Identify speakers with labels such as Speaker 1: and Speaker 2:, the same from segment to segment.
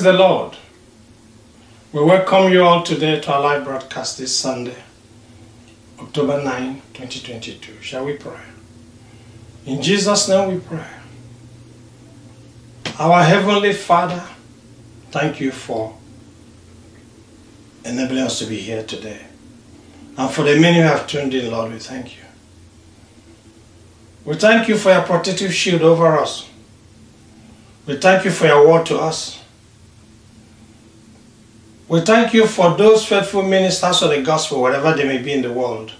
Speaker 1: Praise the Lord. We welcome you all today to our live broadcast this Sunday, October 9, 2022. Shall we pray? In Jesus' name we pray. Our Heavenly Father, thank you for enabling us to be here today. And for the many who have tuned in, Lord, we thank you. We thank you for your protective shield over us. We thank you for your word to us. We thank you for those faithful ministers of the gospel, wherever they may be in the world.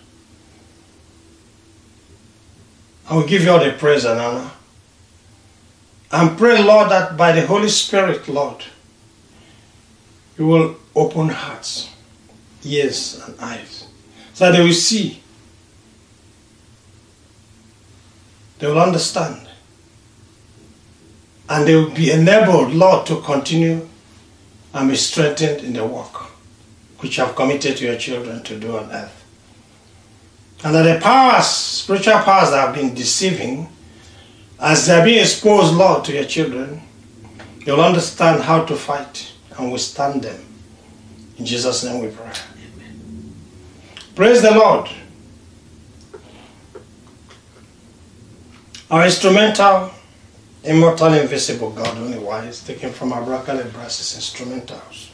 Speaker 1: I will give you all the praise and honor. And pray, Lord, that by the Holy Spirit, Lord, you will open hearts, ears, and eyes, so that they will see, they will understand, and they will be enabled, Lord, to continue and be strengthened in the work which you have committed to your children to do on earth. And that the powers, spiritual powers that have been deceiving, as they are being exposed, Lord, to your children, you'll understand how to fight and withstand them. In Jesus' name we pray. Amen. Praise the Lord. Our instrumental Immortal, invisible God, only wise, taken from our broken brasses instrumentals.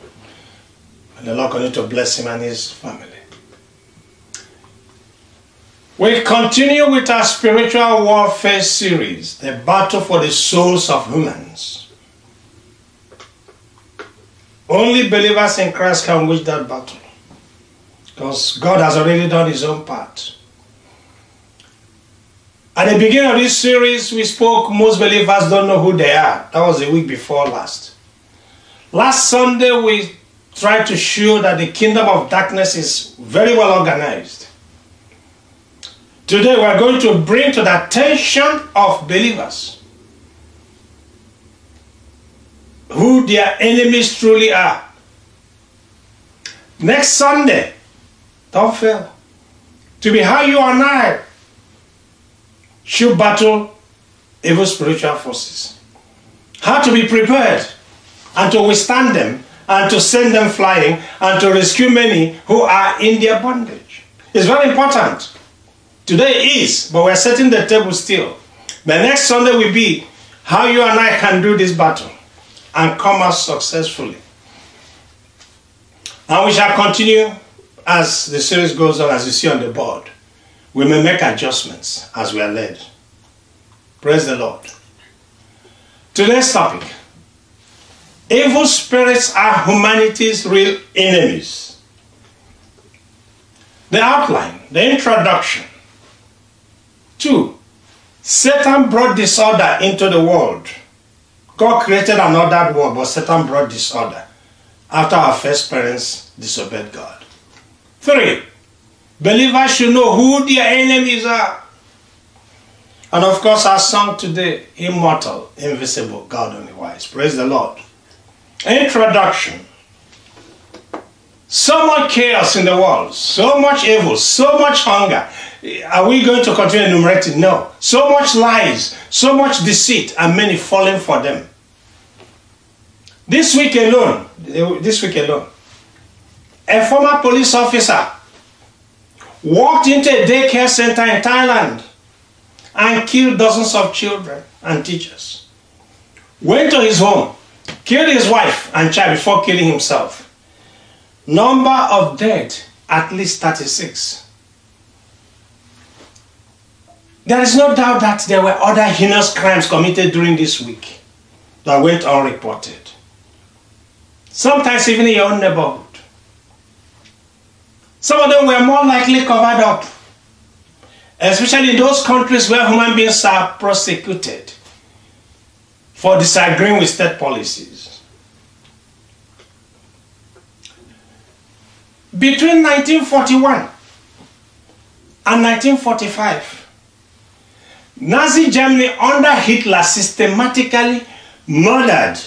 Speaker 1: And the Lord continue to bless him and his family. We continue with our spiritual warfare series, the battle for the souls of humans. Only believers in Christ can wage that battle. Because God has already done his own part. At the beginning of this series, we spoke, most believers don't know who they are. That was the week before last. Last Sunday, we tried to show that the kingdom of darkness is very well organized. Today, we are going to bring to the attention of believers who their enemies truly are. Next Sunday, don't fail. To be how you are now should battle evil spiritual forces. How to be prepared and to withstand them and to send them flying and to rescue many who are in their bondage. It's very important. Today is, but we're setting the table still. The next Sunday will be how you and I can do this battle and come out successfully. And we shall continue as the series goes on, as you see on the board. We may make adjustments as we are led. Praise the Lord. Today's topic Evil spirits are humanity's real enemies. The outline, the introduction. Two, Satan brought disorder into the world. God created an ordered world, but Satan brought disorder after our first parents disobeyed God. Three, Believers should know who their enemies are. And of course, our song today, Immortal, Invisible, God Only Wise. Praise the Lord. Introduction. So much chaos in the world, so much evil, so much hunger. Are we going to continue enumerating? No. So much lies, so much deceit, and many falling for them. This week alone, this week alone, a former police officer walked into a daycare center in Thailand and killed dozens of children and teachers. Went to his home, killed his wife and child before killing himself. Number of dead, at least 36. There is no doubt that there were other heinous crimes committed during this week that went unreported. Sometimes even in your own neighborhood. Some of them were more likely covered up, especially in those countries where human beings are prosecuted for disagreeing with state policies. Between 1941 and 1945, Nazi Germany under Hitler systematically murdered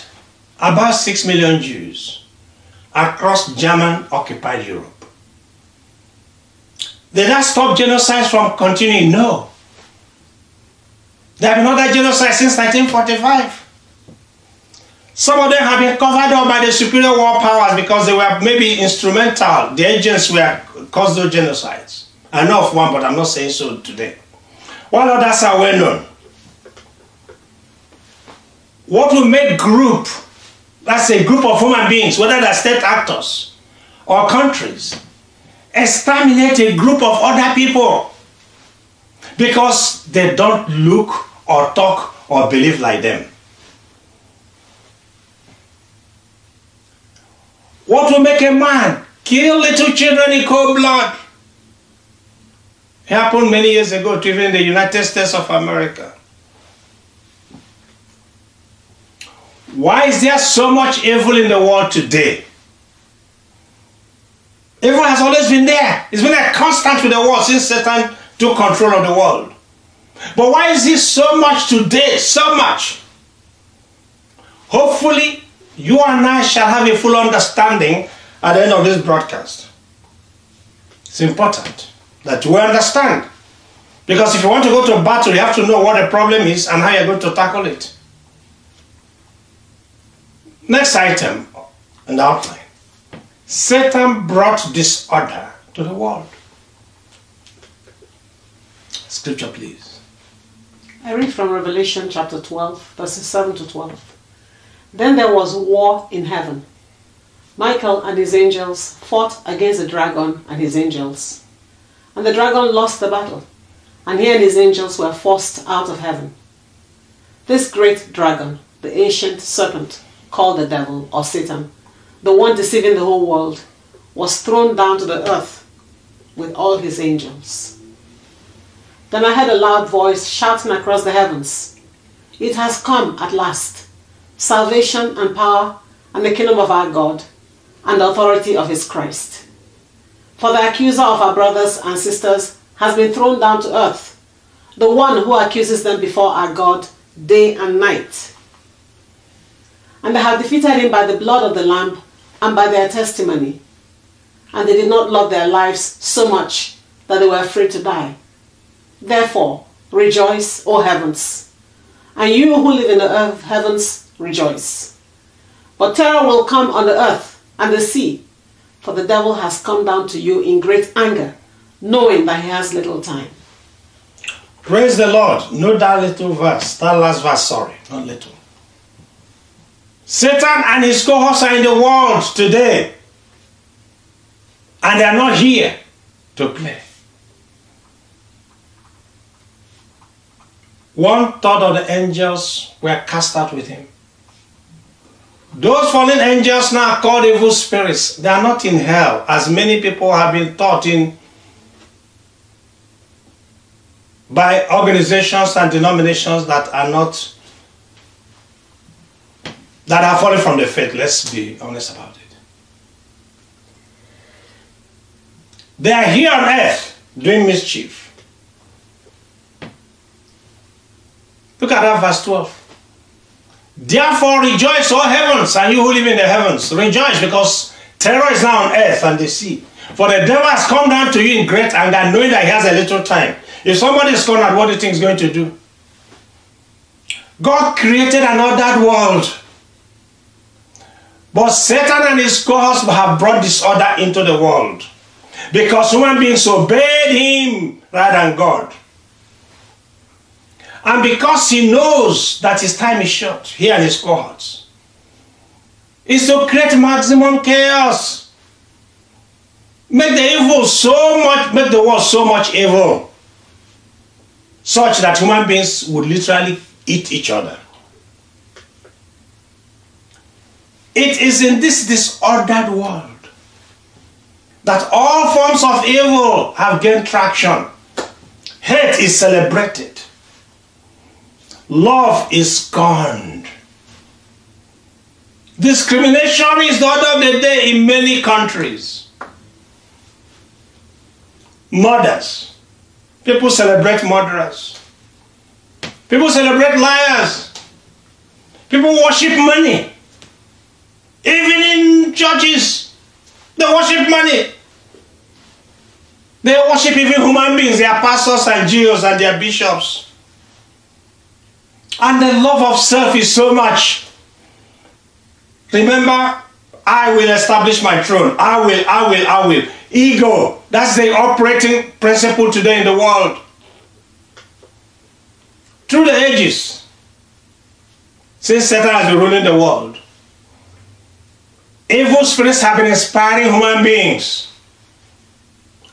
Speaker 1: about 6 million Jews across German occupied Europe. Did that stop genocides from continuing? No. There have been other genocides since 1945. Some of them have been covered up by the superior world powers because they were maybe instrumental. The agents were caused those genocides. I know of one, but I'm not saying so today. While others are well known. What will make group, that's a group of human beings, whether they're state actors or countries, exterminate a group of other people because they don't look or talk or believe like them. What will make a man kill little children in cold blood? It happened many years ago to even the United States of America. Why is there so much evil in the world today? Evil has always been there. It's been a constant with the world since Satan took control of the world. But why is this so much today? So much. Hopefully, you and I shall have a full understanding at the end of this broadcast. It's important that we understand. Because if you want to go to battle, you have to know what the problem is and how you're going to tackle it. Next item in the outline. Satan brought disorder to the world. Scripture, please. I
Speaker 2: read from Revelation chapter 12, verses 7 to 12. Then there was war in heaven. Michael and his angels fought against the dragon and his angels. And the dragon lost the battle, and he and his angels were forced out of heaven. This great dragon, the ancient serpent, called the devil or Satan, the one deceiving the whole world, was thrown down to the earth with all his angels. Then I heard a loud voice shouting across the heavens, It has come at last, salvation and power and the kingdom of our God and the authority of his Christ. For the accuser of our brothers and sisters has been thrown down to earth, the one who accuses them before our God day and night. And they have defeated him by the blood of the Lamb and by their testimony. And they did not love their lives so much that they were afraid to die. Therefore, rejoice, O heavens, and you who live in the earth, heavens, rejoice. But terror will come on the earth and the sea, for the devil has come down to you in great anger, knowing that he has little time.
Speaker 1: Praise the Lord. No, that little verse, that last verse, sorry, not little. Satan and his cohorts are in the world today. And they are not here to play. One third of the angels were cast out with him. Those fallen angels now called evil spirits, they are not in hell, as many people have been taught in by organizations and denominations that are not that are fallen from the faith. Let's be honest about it. They are here on earth doing mischief. Look at that verse 12. Therefore rejoice, O heavens, and you who live in the heavens. Rejoice, because terror is now on earth and the sea. For the devil has come down to you in great anger, knowing that he has a little time. If somebody is cornered, what do you think he's going to do? God created another world. But Satan and his cohorts have brought disorder into the world because human beings obeyed him rather than God. And because he knows that his time is short, he and his cohorts, is to create maximum chaos. Make the evil so much, make the world so much evil, such that human beings would literally eat each other. It is in this disordered world that all forms of evil have gained traction. Hate is celebrated. Love is scorned. Discrimination is the order of the day in many countries. Murders. People celebrate murderers. People celebrate liars. People worship money. Even in churches, they worship money. They worship even human beings, their pastors and Jesus and their bishops. And the love of self is so much. Remember, I will establish my throne. I will, I will, I will. Ego, that's the operating principle today in the world. Through the ages, since Satan has been ruling the world, Evil spirits have been inspiring human beings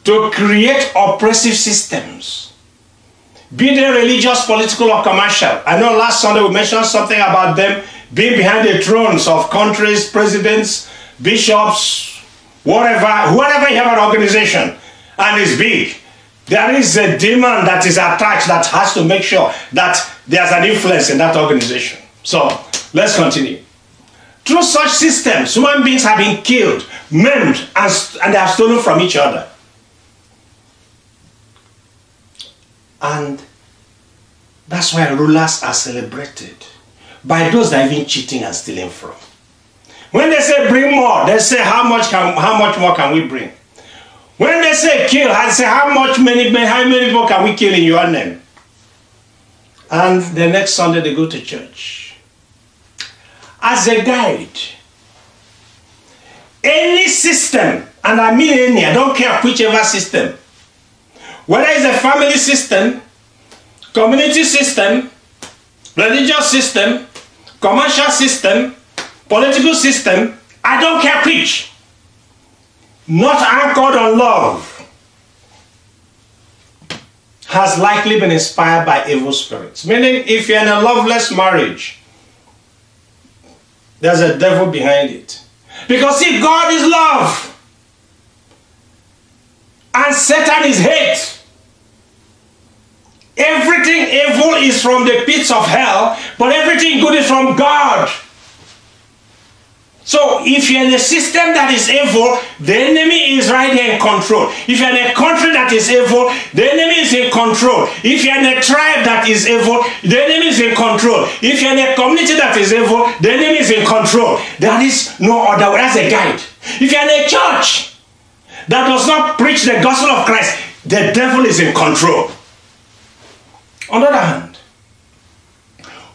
Speaker 1: to create oppressive systems, be they religious, political, or commercial. I know last Sunday we mentioned something about them being behind the thrones of countries, presidents, bishops, whatever, whatever you have an organization and it's big. There is a demon that is attached that has to make sure that there's an influence in that organization. So let's continue. Through such systems, human beings have been killed, maimed, and, and they have stolen from each other. And that's why rulers are celebrated by those that have been cheating and stealing from. When they say bring more, they say how much can how much more can we bring? When they say kill, I say how much many how many people can we kill in your name? And the next Sunday they go to church as a guide. Any system, and I mean any, I don't care whichever system, whether it's a family system, community system, religious system, commercial system, political system, I don't care which. Not anchored on love has likely been inspired by evil spirits. Meaning, if you're in a loveless marriage, there's a devil behind it. Because see, God is love. And Satan is hate. Everything evil is from the pits of hell, but everything good is from God. So if you're in a system that is evil, the enemy is right here in control. If you're in a country that is evil, the enemy is in control. If you're in a tribe that is evil, the enemy is in control. If you're in a community that is evil, the enemy is in control. There is no other way. a guide. If you're in a church that does not preach the gospel of Christ, the devil is in control. On the other hand,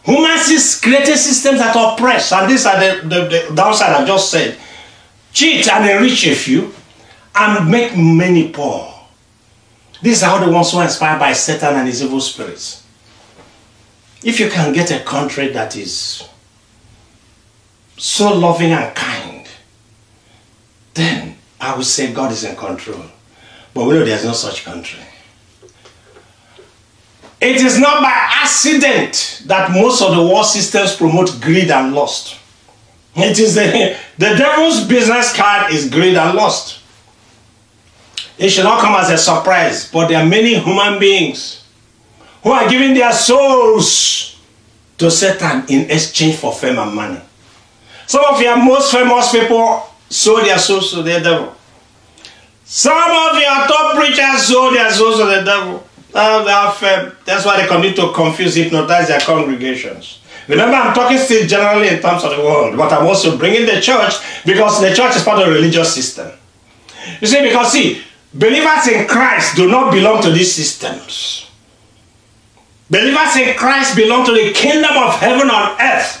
Speaker 1: Human created systems that oppress, and these are the, the, the downside I've just said. Cheat and enrich a few, and make many poor. These are the ones who are inspired by Satan and his evil spirits. If you can get a country that is so loving and kind, then I would say God is in control. But we know there's no such country. It is not by accident that most of the world systems promote greed and lust. It is the, the devil's business card is greed and lust. It should not come as a surprise, but there are many human beings who are giving their souls to Satan in exchange for fame and money. Some of your most famous people sold their souls to the devil. Some of your top preachers sold their souls to the devil. Um, have, uh, that's why they continue to confuse, hypnotize their congregations. Remember, I'm talking still generally in terms of the world, but I'm also bringing the church because the church is part of the religious system. You see, because see, believers in Christ do not belong to these systems. Believers in Christ belong to the kingdom of heaven on earth.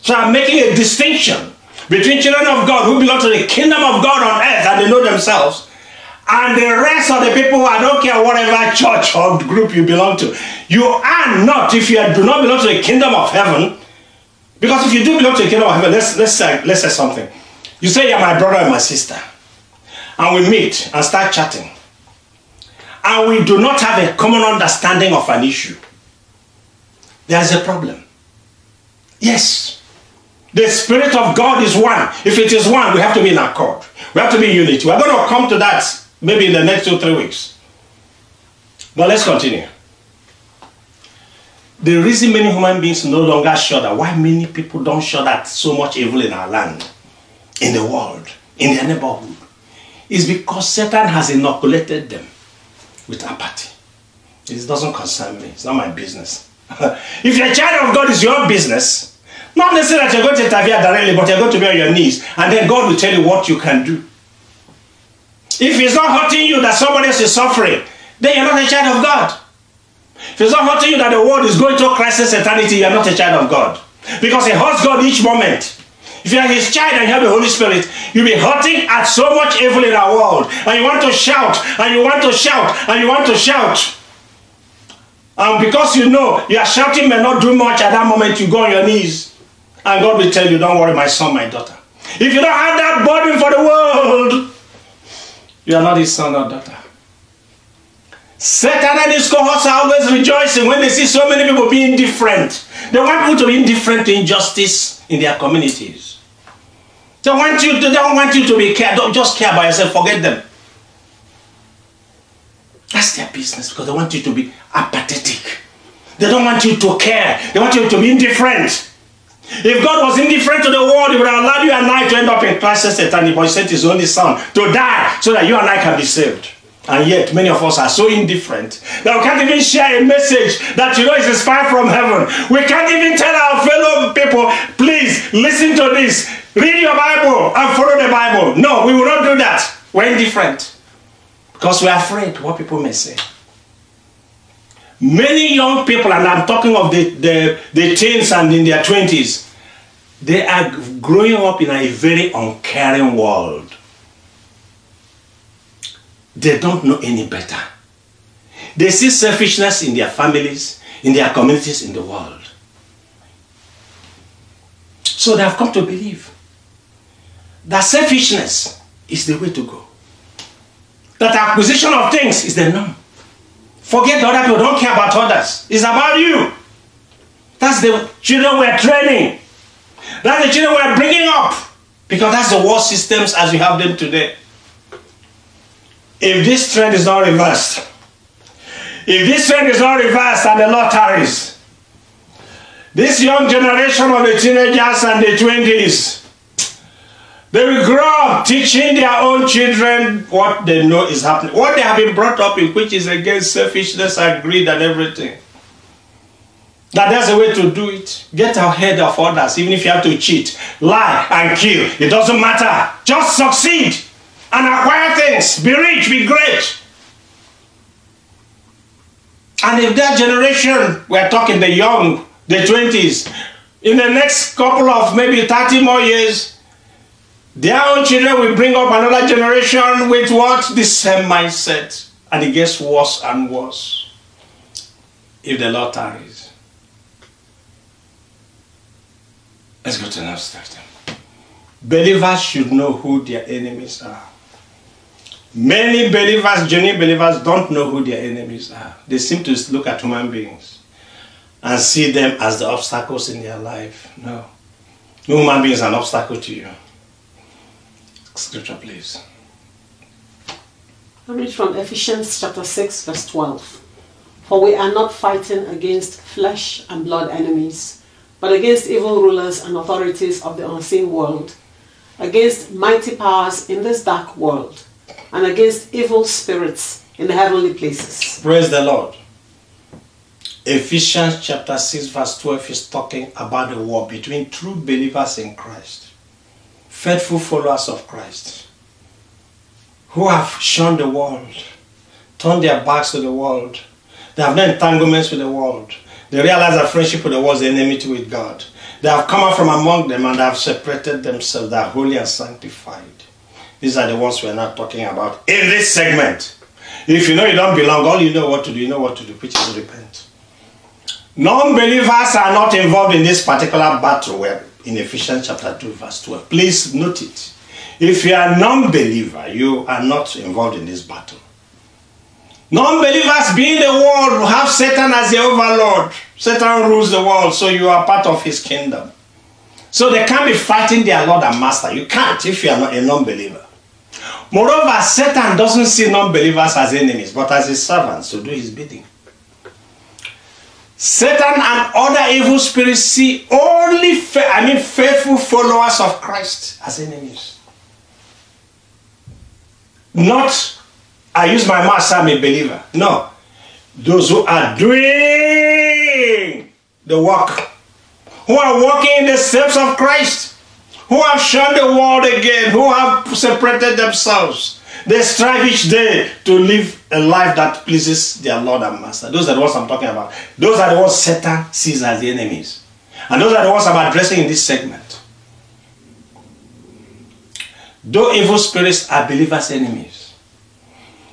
Speaker 1: So I'm making a distinction between children of God who belong to the kingdom of God on earth and they know themselves and the rest of the people who I don't care whatever church or group you belong to. You are not, if you do not belong to the kingdom of heaven, because if you do belong to the kingdom of heaven, let's, let's, say, let's say something. You say you're my brother and my sister, and we meet and start chatting, and we do not have a common understanding of an issue, there's a problem. Yes. The Spirit of God is one. If it is one, we have to be in accord. We have to be in unity. We're going to come to that maybe in the next two, three weeks. But let's continue. The reason many human beings no longer shudder, why many people don't shudder at so much evil in our land, in the world, in their neighborhood, is because Satan has inoculated them with apathy. It doesn't concern me, it's not my business. if you're a child of God, it's your business. Not necessarily that you're going to interfere directly, but you're going to be on your knees, and then God will tell you what you can do. If it's not hurting you that somebody else is suffering, then you're not a child of God. If it's not hurting you that the world is going through crisis eternity, you're not a child of God. Because it hurts God each moment. If you are his child and you have the Holy Spirit, you'll be hurting at so much evil in our world. And you want to shout, and you want to shout, and you want to shout. And because you know your shouting may not do much at that moment, you go on your knees. And God will tell you, Don't worry, my son, my daughter. If you don't have that burden for the world, you are not his son or daughter. Satan and his cohorts are always rejoicing when they see so many people being indifferent. They want people to be indifferent to injustice in their communities. They want you to, they don't want you to be care. Don't just care about yourself. Forget them. That's their business because they want you to be apathetic. They don't want you to care. They want you to be indifferent. If God was indifferent to the world, He would have allowed you and I to end up in crisis eternity, but He sent His only Son to die so that you and I can be saved. And yet, many of us are so indifferent that we can't even share a message that you know is inspired from heaven. We can't even tell our fellow people, please listen to this, read your Bible, and follow the Bible. No, we will not do that. We're indifferent because we're afraid what people may say. Many young people, and I'm talking of the, the, the teens and in their 20s, they are growing up in a very uncaring world. They don't know any better. They see selfishness in their families, in their communities, in the world. So they have come to believe that selfishness is the way to go. That acquisition of things is the norm. Forget the other people. Don't care about others. It's about you. That's the children we're training. That's the children we're bringing up. Because that's the worst systems as we have them today. If this trend is not reversed, if this trend is not reversed and the law tarries, this young generation of the teenagers and the 20s, they will grow up teaching their own children what they know is happening, what they have been brought up in, which is against selfishness and greed and everything. That there's a way to do it. Get ahead of others, even if you have to cheat, lie, and kill. It doesn't matter. Just succeed and acquire things. Be rich, be great. And if that generation, we're talking the young, the 20s, in the next couple of maybe 30 more years, their own children will bring up another generation with what? The same mindset. And it gets worse and worse if the Lord tarries. Let's go to the next step. Believers should know who their enemies are. Many believers, genuine believers, don't know who their enemies are. They seem to look at human beings and see them as the obstacles in their life. No. No human beings are an obstacle to you. Scripture, please. I read
Speaker 2: from Ephesians chapter 6, verse 12. For we are not fighting against flesh and blood enemies, but against evil rulers and authorities of the unseen world, against mighty powers in this dark world, and against evil spirits in the heavenly places.
Speaker 1: Praise the Lord. Ephesians chapter 6, verse 12 is talking about the war between true believers in Christ faithful followers of Christ who have shunned the world, turned their backs to the world. They have no entanglements with the world. They realize that friendship with the world is the enemy to with God. They have come out from among them and have separated themselves. They are holy and sanctified. These are the ones we are not talking about in this segment. If you know you don't belong, all you know what to do, you know what to do, which is repent. Non believers are not involved in this particular battle. Well, in Ephesians chapter 2, verse 12. Please note it. If you are non-believer, you are not involved in this battle. Non-believers being the world have Satan as the overlord. Satan rules the world, so you are part of his kingdom. So they can't be fighting their Lord and Master. You can't if you are not a non-believer. Moreover, Satan doesn't see non-believers as enemies, but as his servants to do his bidding. Satan and other evil spirits see only, I mean, faithful followers of Christ as enemies. Not, I use my mask, I'm a believer. No. Those who are doing the work, who are walking in the steps of Christ, who have shunned the world again, who have separated themselves they strive each day to live a life that pleases their Lord and Master. Those are the ones I'm talking about. Those are the ones Satan sees as the enemies. And those are the ones I'm addressing in this segment. Though evil spirits are believers' enemies,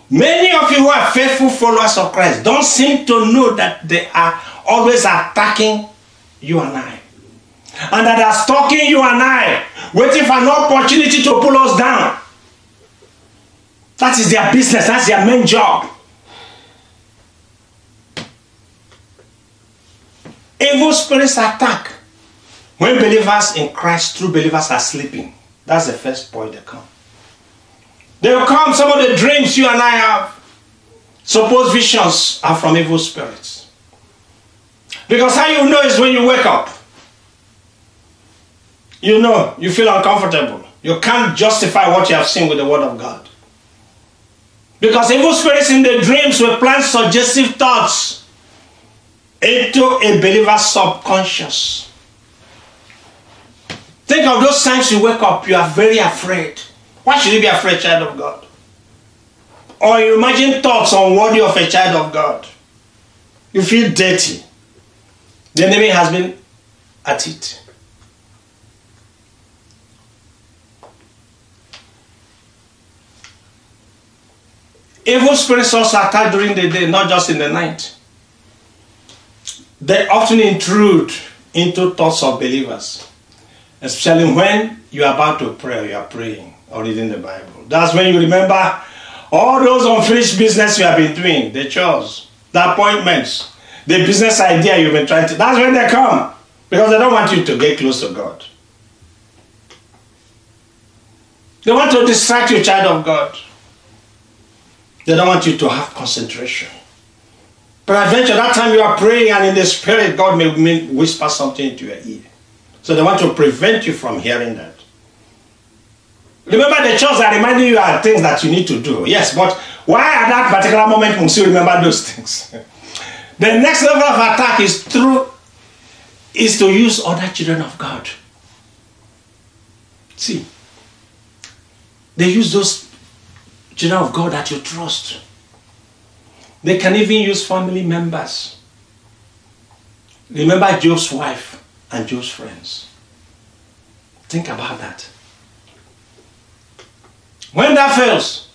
Speaker 1: many of you who are faithful followers of Christ don't seem to know that they are always attacking you and I. And that are stalking you and I, waiting for an opportunity to pull us down. That is their business, that's their main job. Evil spirits attack when believers in Christ, true believers, are sleeping. That's the first point they come. They will come, some of the dreams you and I have, supposed visions, are from evil spirits. Because how you know is when you wake up. You know, you feel uncomfortable. You can't justify what you have seen with the Word of God. Because evil spirits in the dreams will plant suggestive thoughts into a believer's subconscious. Think of those times you wake up, you are very afraid. Why should you be afraid, child of God? Or you imagine thoughts unworthy of a child of God. You feel dirty. The enemy has been at it. Evil spirits also attack during the day, not just in the night. They often intrude into thoughts of believers, especially when you are about to pray, you are praying or reading the Bible. That's when you remember all those unfinished business you have been doing, the chores, the appointments, the business idea you've been trying to. That's when they come because they don't want you to get close to God. They want to distract you, child of God. They don't want you to have concentration. But Peradventure, that time you are praying and in the spirit, God may whisper something into your ear. So they want to prevent you from hearing that. Remember the church are reminding you are things that you need to do. Yes, but why at that particular moment must you remember those things? the next level of attack is through is to use other children of God. See, they use those children of God that you trust. They can even use family members. Remember Job's wife and Job's friends. Think about that. When that fails,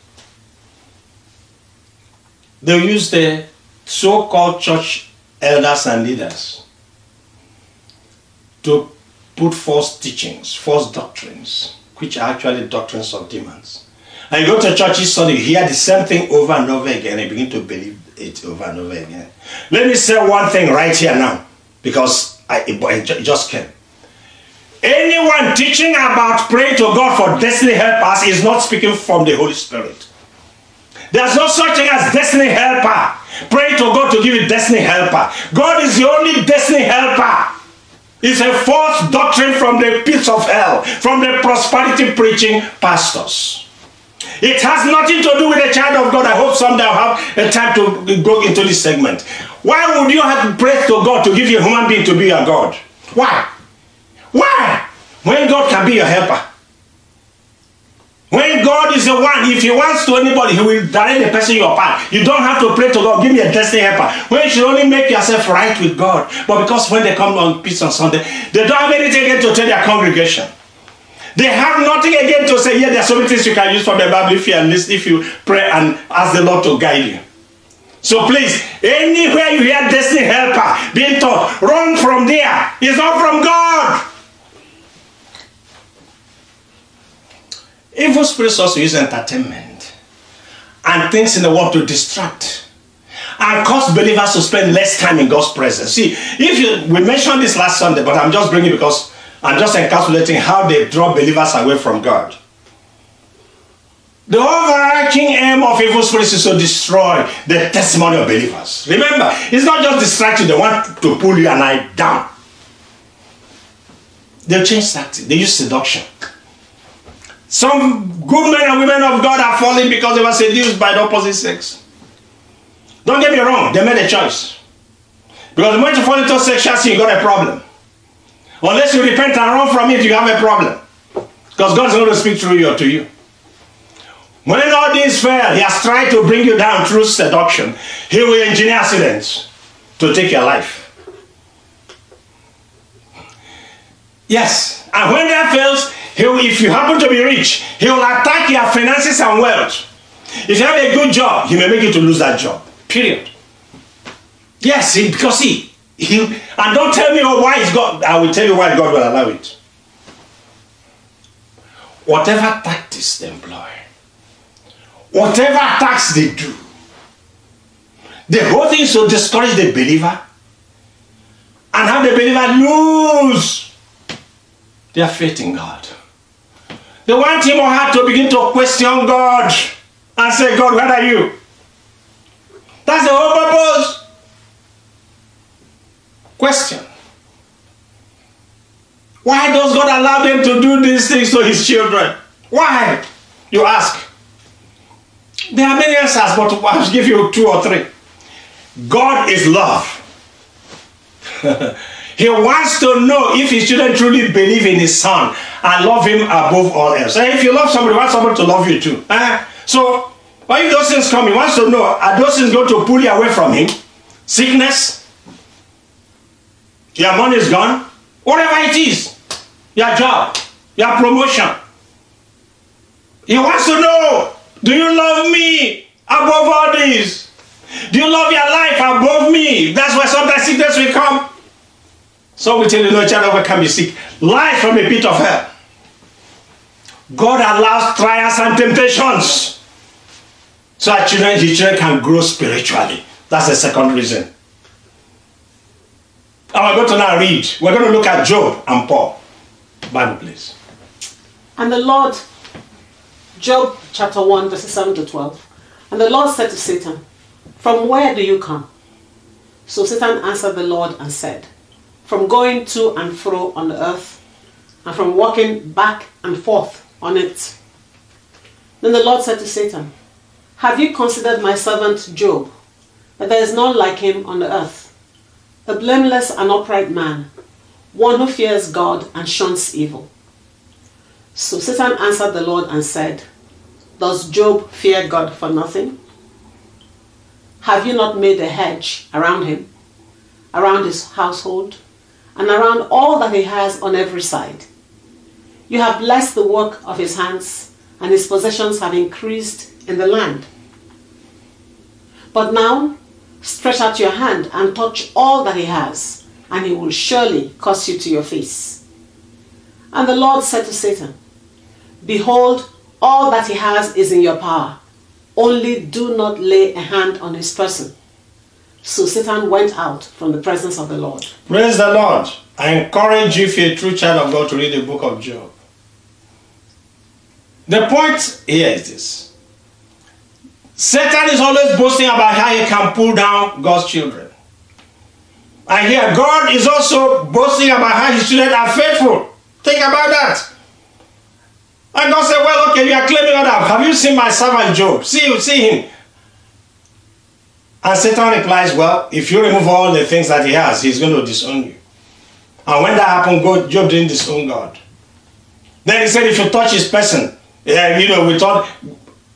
Speaker 1: they use the so called church elders and leaders to put false teachings, false doctrines, which are actually doctrines of demons. And you go to church each Sunday, you hear the same thing over and over again, and you begin to believe it over and over again. Let me say one thing right here now, because I, it just came. Anyone teaching about praying to God for destiny helpers is not speaking from the Holy Spirit. There's no such thing as destiny helper. Pray to God to give you destiny helper. God is the only destiny helper. It's a false doctrine from the pits of hell, from the prosperity preaching pastors. It has nothing to do with the child of God. I hope someday I'll have a time to go into this segment. Why would you have to pray to God to give you a human being to be your God? Why? Why? When God can be your helper. When God is the one, if He wants to anybody, He will direct the person your path. You don't have to pray to God, give me a destiny helper. When you should only make yourself right with God. But because when they come on Peace on Sunday, they don't have anything to tell their congregation. They have nothing again to say, yeah, there are so many things you can use from the Bible if you listen, if you pray and ask the Lord to guide you. So please, anywhere you hear destiny helper being taught, run from there. It's not from God. Evil spirits also use entertainment and things in the world to distract and cause believers to spend less time in God's presence. See, if you we mentioned this last Sunday, but I'm just bringing it because and just encapsulating how they draw believers away from God. The overarching aim of evil spirits is to destroy the testimony of believers. Remember, it's not just distraction, they want to pull you and I down. They change tactics, they use seduction. Some good men and women of God are falling because they were seduced by the opposite sex. Don't get me wrong, they made a choice. Because the moment you fall into sexuality, you got a problem. Unless you repent and run from it, you have a problem. Because God's going to speak through you or to you. When all this fail, He has tried to bring you down through seduction. He will engineer accidents to take your life. Yes, and when that fails, will, if you happen to be rich, He will attack your finances and wealth. If you have a good job, He may make you to lose that job. Period. Yes, because He he, and don't tell me, oh, why is God? I will tell you why God will allow it. Whatever tactics they employ, whatever attacks they do, the whole thing is to discourage the believer and have the believer lose their faith in God. They want him or her to begin to question God and say, God, where are you? That's the whole purpose. Question Why does God allow them to do these things to his children? Why? You ask. There are many answers, but I'll give you two or three. God is love. he wants to know if his children truly believe in his son and love him above all else. And eh, if you love somebody, you want somebody to love you too. Eh? So, when those things come, he wants to know are those things going to pull you away from him? Sickness, your money is gone. Whatever it is, your job, your promotion. He wants to know, do you love me above all this? Do you love your life above me? That's why sometimes sickness will come. So we tell you, no child ever can be sick. Life from a pit of hell. God allows trials and temptations so that children, his children can grow spiritually. That's the second reason. Now we're going to now read. We're going to look at Job and Paul. Bible, please.
Speaker 2: And the Lord, Job chapter 1, verses 7 to 12. And the Lord said to Satan, From where do you come? So Satan answered the Lord and said, From going to and fro on the earth, and from walking back and forth on it. Then the Lord said to Satan, Have you considered my servant Job, that there is none like him on the earth? a blameless and upright man, one who fears God and shuns evil. So Satan answered the Lord and said, Does Job fear God for nothing? Have you not made a hedge around him, around his household, and around all that he has on every side? You have blessed the work of his hands, and his possessions have increased in the land. But now Stretch out your hand and touch all that he has, and he will surely curse you to your face. And the Lord said to Satan, Behold, all that he has is in your power. Only do not lay a hand on his person. So Satan went out from the presence of the Lord.
Speaker 1: Praise the Lord. I encourage you, if you're a true child of God, to read the book of Job. The point here is this Satan is always boasting about how he can pull down God's children. And here, God is also boasting about how his children are faithful. Think about that. And God said, Well, okay, you are claiming that. Have you seen my servant Job? See you, see him. And Satan replies, Well, if you remove all the things that he has, he's going to disown you. And when that happened, God, Job didn't disown God. Then he said, If you touch his person, yeah, you know, we thought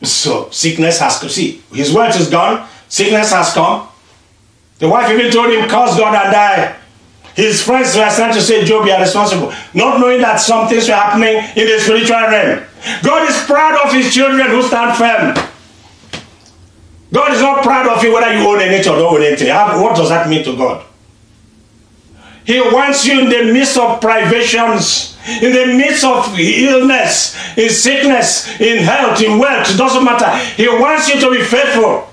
Speaker 1: so sickness has come. See, his wealth is gone. Sickness has come. The wife even told him, curse God and die. His friends were trying to say, Job, you are responsible. Not knowing that some things were happening in the spiritual realm. God is proud of his children who stand firm. God is not proud of you whether you own anything or don't own anything. What does that mean to God? He wants you in the midst of privations in the midst of illness, in sickness, in health, in wealth, it doesn't matter. He wants you to be faithful.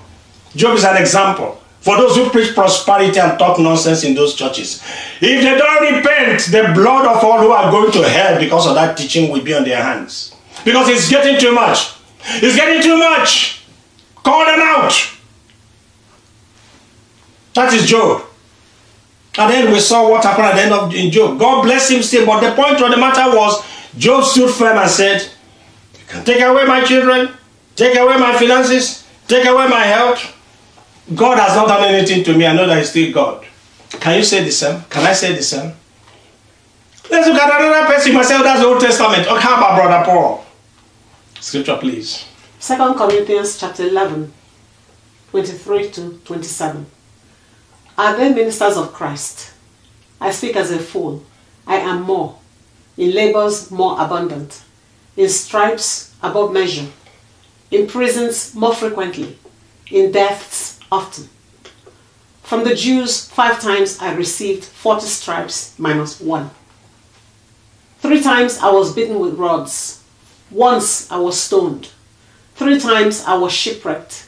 Speaker 1: Job is an example. For those who preach prosperity and talk nonsense in those churches, if they don't repent, the blood of all who are going to hell because of that teaching will be on their hands. Because it's getting too much. It's getting too much. Call them out. That is Job. And then we saw what happened at the end of in Job. God bless him still, but the point of the matter was Job stood firm and said, You can take away my children, take away my finances, take away my health. God has not done anything to me. I know that He's still God. Can you say the same? Can I say the same? Let's look at another person myself. That's the Old Testament. Okay, how about Brother Paul? Scripture, please.
Speaker 2: Second Corinthians chapter 11, 23 to 27. Are they ministers of Christ? I speak as a fool. I am more. In labors, more abundant. In stripes, above measure. In prisons, more frequently. In deaths, often. From the Jews, five times I received 40 stripes minus one. Three times I was beaten with rods. Once I was stoned. Three times I was shipwrecked.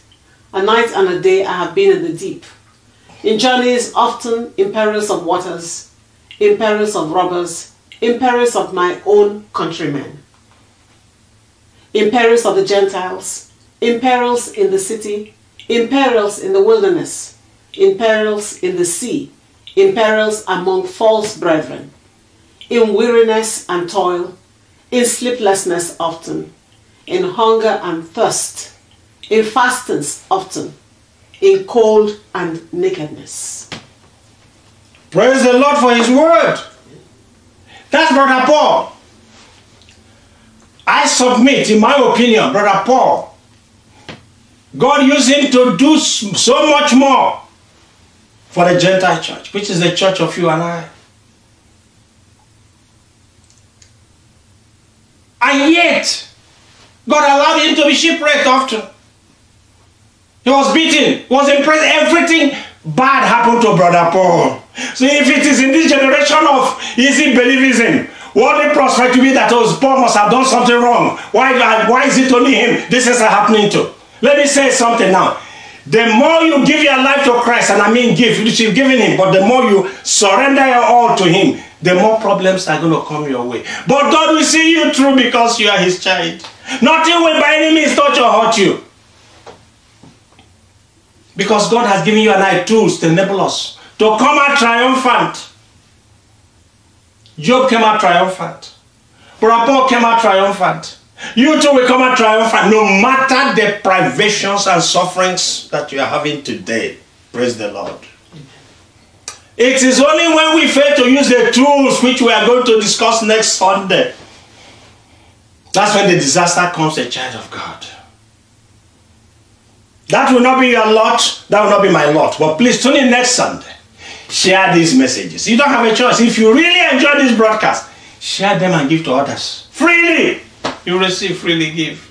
Speaker 2: A night and a day I have been in the deep in journeys often in perils of waters, in perils of robbers, in perils of my own countrymen, in perils of the Gentiles, in perils in the city, in perils in the wilderness, in perils in the sea, in perils among false brethren, in weariness and toil, in sleeplessness often, in hunger and thirst, in fastings often, in cold and nakedness.
Speaker 1: Praise the Lord for his word. That's Brother Paul. I submit, in my opinion, Brother Paul, God used him to do so much more for the Gentile church, which is the church of you and I. And yet, God allowed him to be shipwrecked often. He was beaten, was imprisoned. Everything bad happened to Brother Paul. So if it is in this generation of easy believism, to be that was oh, Paul must have done something wrong. Why, why is it only him? This is happening to. Let me say something now. The more you give your life to Christ, and I mean give, which you've given him, but the more you surrender your all to him, the more problems are going to come your way. But God will see you through because you are his child. Nothing will by any means touch or hurt you. Because God has given you and I tools to enable us to come out triumphant. Job came out triumphant. Brother came out triumphant. You too will come out triumphant no matter the privations and sufferings that you are having today. Praise the Lord. It is only when we fail to use the tools which we are going to discuss next Sunday. That's when the disaster comes, a child of God. That will not be your lot. That will not be my lot. But please tune in next Sunday. Share these messages. You don't have a choice. If you really enjoy this broadcast, share them and give to others. Freely. You receive, freely give.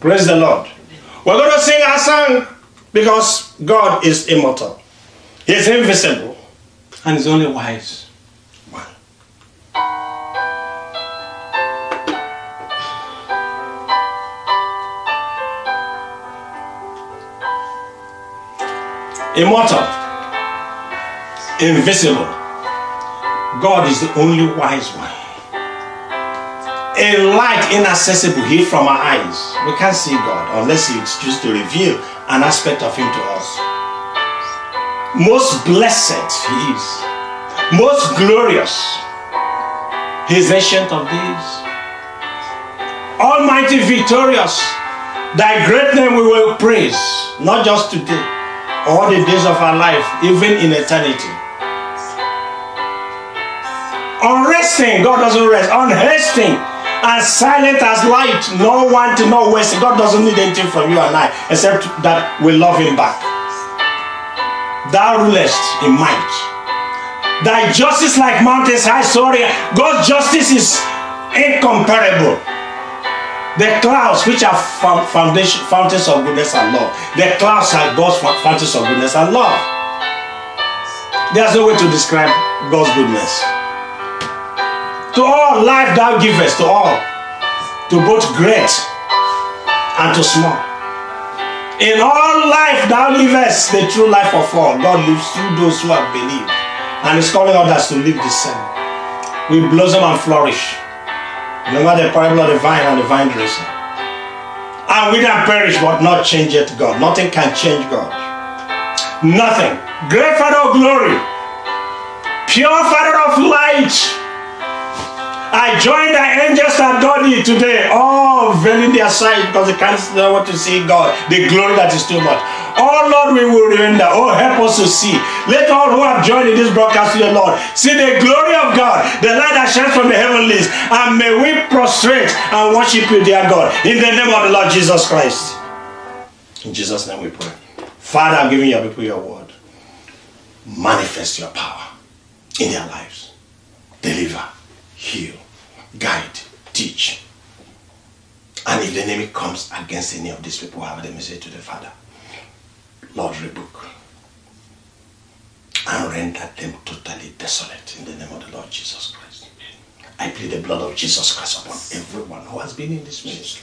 Speaker 1: Praise the Lord. We're going to sing our song because God is immortal. He's invisible and he's only wise. immortal, invisible. God is the only wise one. A light inaccessible hid from our eyes. We can't see God unless He chooses to reveal an aspect of Him to us. Most blessed He is, most glorious. He is ancient of days. Almighty victorious, thy great name we will praise, not just today, all the days of our life, even in eternity. Unresting, God doesn't rest. Unresting as silent as light, no one to know where. God doesn't need anything from you and I, except that we love Him back. Thou rulest in might. Thy justice like mountains high, sorry. God's justice is incomparable. The clouds, which are foundation, fountains of goodness and love. The clouds are God's fountains of goodness and love. There's no way to describe God's goodness. To all life thou givest, to all, to both great and to small. In all life thou livest the true life of all. God lives through those who have believed. And is calling others to live the same. We blossom and flourish. Remember the parable of the vine and the vine dressing. And we can perish but not change yet God. Nothing can change God. Nothing. Great Father of glory. Pure Father of light. I join the angels that God thee today, all veiling their sight because they can't see what to see God, the glory that is too much. Oh Lord, we will render. Oh, help us to see. Let all who have joined in this broadcast to the Lord see the glory of God, the light that shines from the heavenlies, and may we prostrate and worship you, dear God, in the name of the Lord Jesus Christ. In Jesus' name we pray. Father, I'm giving your people your word. Manifest your power in their lives. Deliver, heal, guide, teach. And if the enemy comes against any of these people, have them say to the Father. Lord, book and render them totally desolate in the name of the Lord Jesus Christ. I plead the blood of Jesus Christ upon everyone who has been in this ministry,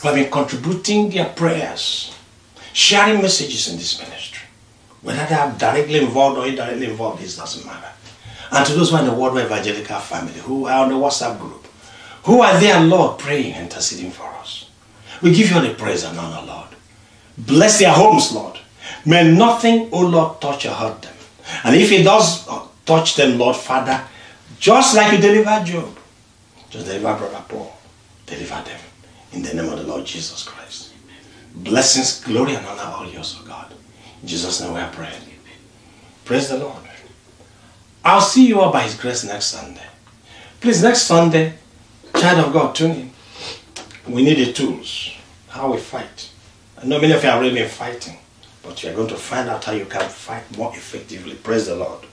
Speaker 1: who have been contributing their prayers, sharing messages in this ministry. Whether they are directly involved or indirectly involved, this doesn't matter. And to those who are in the Worldwide Evangelical family, who are on the WhatsApp group, who are there, Lord, praying, interceding for us. We give you all the praise and honor, Lord. Bless their homes, Lord. May nothing, O Lord, touch or hurt them. And if it does touch them, Lord Father, just like you delivered Job, just deliver Brother Paul, deliver them in the name of the Lord Jesus Christ. Amen. Blessings, glory, and honor all yours, O oh God. In Jesus' name we are praying. Praise the Lord. I'll see you all by His grace next Sunday. Please, next Sunday, child of God, tune in. We need the tools, how we fight. I know many of you have already been fighting, but you are going to find out how you can fight more effectively. Praise the Lord.